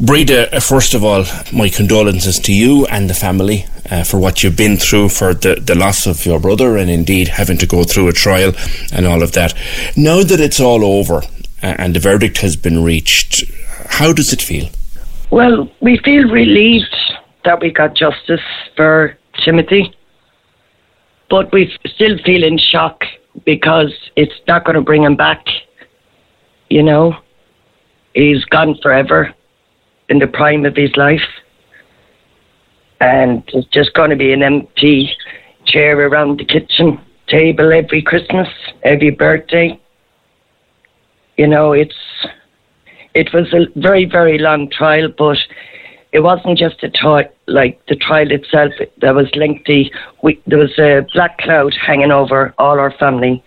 Breda, uh, first of all, my condolences to you and the family uh, for what you've been through, for the, the loss of your brother, and indeed having to go through a trial and all of that. Now that it's all over uh, and the verdict has been reached, how does it feel? Well, we feel relieved that we got justice for Timothy, but we still feel in shock because it's not going to bring him back. You know, he's gone forever in the prime of his life. And it's just going to be an empty chair around the kitchen table every Christmas, every birthday. You know, it's it was a very, very long trial, but it wasn't just a trial, like the trial itself that was lengthy. We, there was a black cloud hanging over all our family,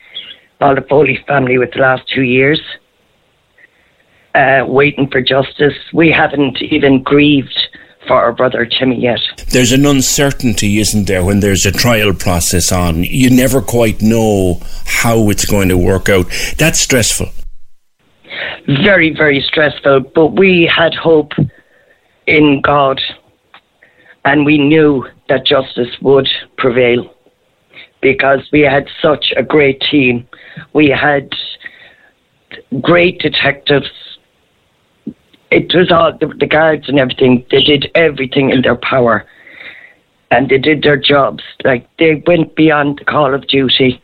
all the Foley family, with the last two years uh, waiting for justice. We haven't even grieved for our brother Timmy yet. There's an uncertainty, isn't there, when there's a trial process on? You never quite know how it's going to work out. That's stressful. Very, very stressful. But we had hope in God and we knew that justice would prevail because we had such a great team. We had great detectives it was all the, the guards and everything. They did everything in their power, and they did their jobs. Like they went beyond the call of duty,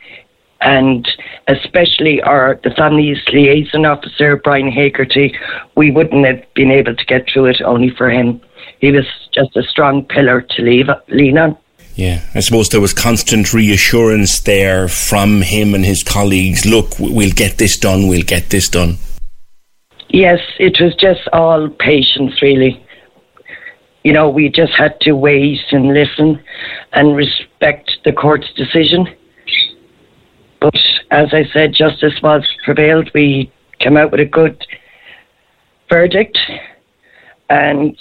and especially our the family's liaison officer Brian Hagerty. We wouldn't have been able to get through it only for him. He was just a strong pillar to leave, lean on. Yeah, I suppose there was constant reassurance there from him and his colleagues. Look, we'll get this done. We'll get this done. Yes, it was just all patience, really. You know, we just had to wait and listen and respect the court's decision. But as I said, justice was prevailed. We came out with a good verdict, and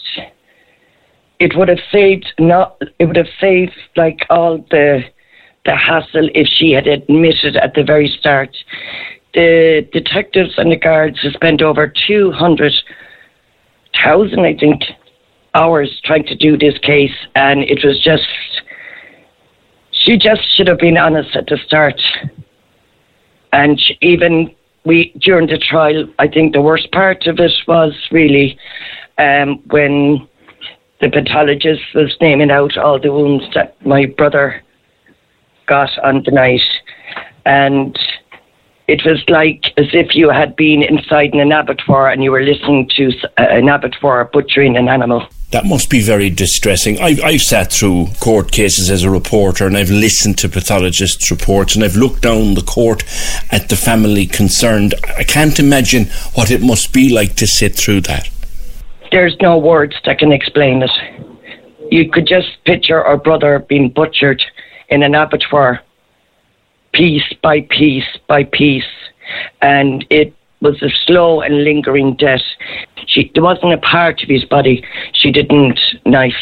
it would have saved not. It would have saved like all the the hassle if she had admitted at the very start the detectives and the guards have spent over 200,000, I think, hours trying to do this case, and it was just, she just should have been honest at the start. And even we, during the trial, I think the worst part of it was really um, when the pathologist was naming out all the wounds that my brother got on the night. And it was like as if you had been inside an abattoir and you were listening to uh, an abattoir butchering an animal. That must be very distressing. I've, I've sat through court cases as a reporter and I've listened to pathologists' reports and I've looked down the court at the family concerned. I can't imagine what it must be like to sit through that. There's no words that can explain it. You could just picture our brother being butchered in an abattoir piece by piece by piece, and it was a slow and lingering death. She, there wasn't a part of his body she didn't knife.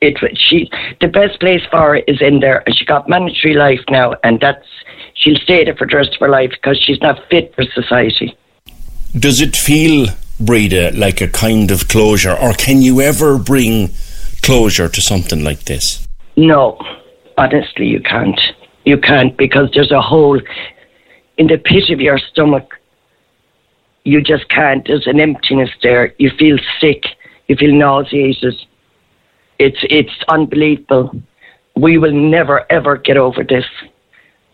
It she the best place for her is in there, and she got mandatory life now, and that's she'll stay there for the rest of her life because she's not fit for society. Does it feel, Breda, like a kind of closure, or can you ever bring closure to something like this? No, honestly, you can't you can't because there's a hole in the pit of your stomach. You just can't. There's an emptiness there. You feel sick. You feel nauseated. It's it's unbelievable. We will never ever get over this.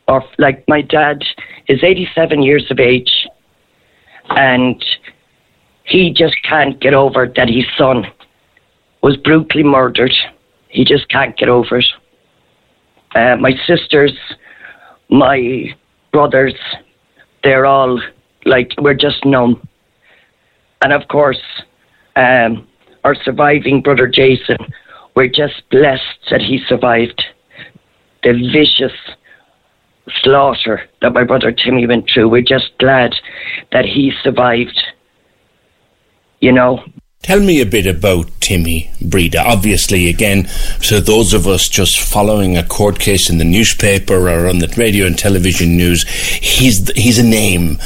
Or like my dad is 87 years of age, and he just can't get over that his son was brutally murdered. He just can't get over it. Uh, my sisters my brothers, they're all like, we're just numb. And of course, um, our surviving brother Jason, we're just blessed that he survived the vicious slaughter that my brother Timmy went through. We're just glad that he survived. You know, Tell me a bit about Timmy Breda. Obviously, again, so those of us just following a court case in the newspaper or on the radio and television news, he's he's a name.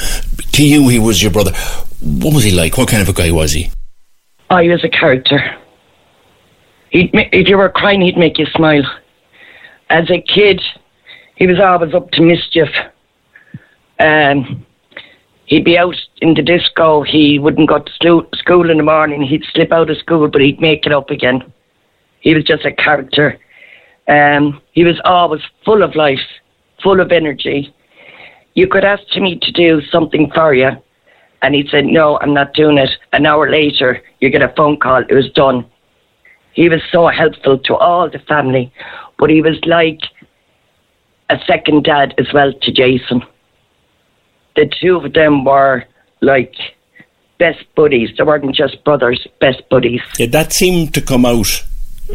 To you, he was your brother. What was he like? What kind of a guy was he? Oh, he was a character. He'd, if you were crying, he'd make you smile. As a kid, he was always up to mischief. Um, he'd be out in the disco. He wouldn't go to school in the morning. He'd slip out of school, but he'd make it up again. He was just a character. Um, he was always full of life, full of energy. You could ask Timmy to do something for you, and he'd say, No, I'm not doing it. An hour later, you get a phone call, it was done. He was so helpful to all the family, but he was like a second dad as well to Jason. The two of them were like best buddies. They weren't just brothers, best buddies. Yeah, that seemed to come out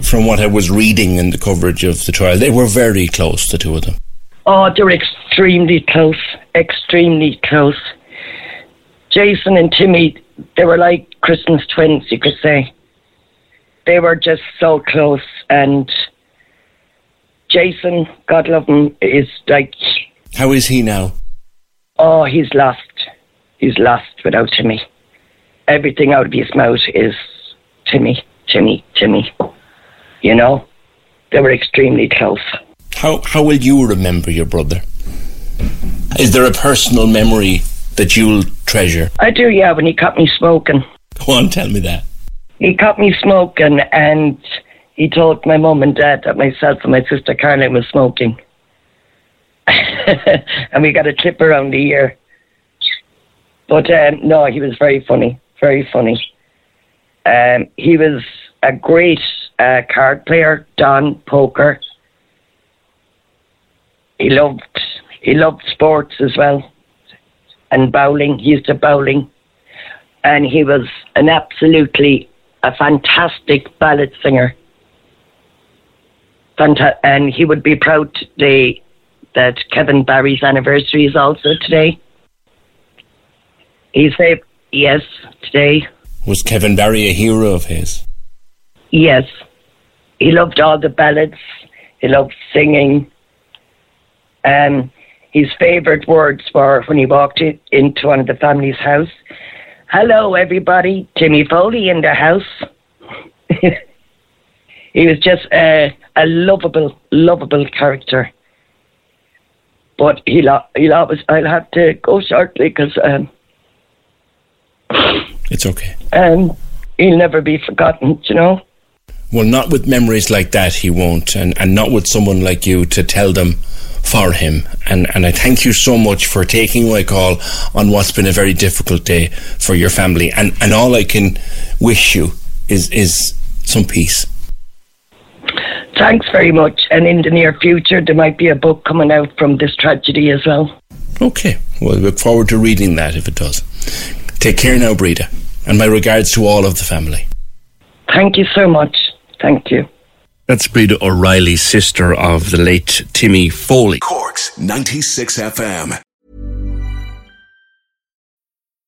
from what I was reading in the coverage of the trial. They were very close, the two of them. Oh, they were extremely close, extremely close. Jason and Timmy, they were like Christmas twins, you could say. They were just so close, and Jason, God love him, is like, How is he now? Oh, he's lost. He's lost without Timmy. Everything out of his mouth is Timmy, Timmy, Timmy. You know, they were extremely close. How how will you remember your brother? Is there a personal memory that you'll treasure? I do, yeah, when he caught me smoking. Go on, tell me that. he caught me smoking and he told my mum and dad that myself and my sister Caroline was smoking. and we got a clip around the year. But um, no, he was very funny, very funny. Um, he was a great uh, card player, Don poker. He loved he loved sports as well, and bowling. He used to bowling, and he was an absolutely a fantastic ballad singer. And he would be proud today that Kevin Barry's anniversary is also today. He said yes today. Was Kevin Barry a hero of his? Yes, he loved all the ballads. He loved singing. Um, his favourite words were when he walked in, into one of the family's house. Hello, everybody. Timmy Foley in the house. he was just a, a lovable, lovable character. But he'll, he'll always, I'll have to go shortly because um, It's okay. um, he'll never be forgotten, you know. Well, not with memories like that, he won't, and, and not with someone like you to tell them for him. And, and I thank you so much for taking my call on what's been a very difficult day for your family. And, and all I can wish you is, is some peace. Thanks very much. And in the near future, there might be a book coming out from this tragedy as well. Okay. Well, I look forward to reading that if it does. Take care now, Breda. And my regards to all of the family. Thank you so much. Thank you. That's Breda O'Reilly, sister of the late Timmy Foley. Corks 96 FM.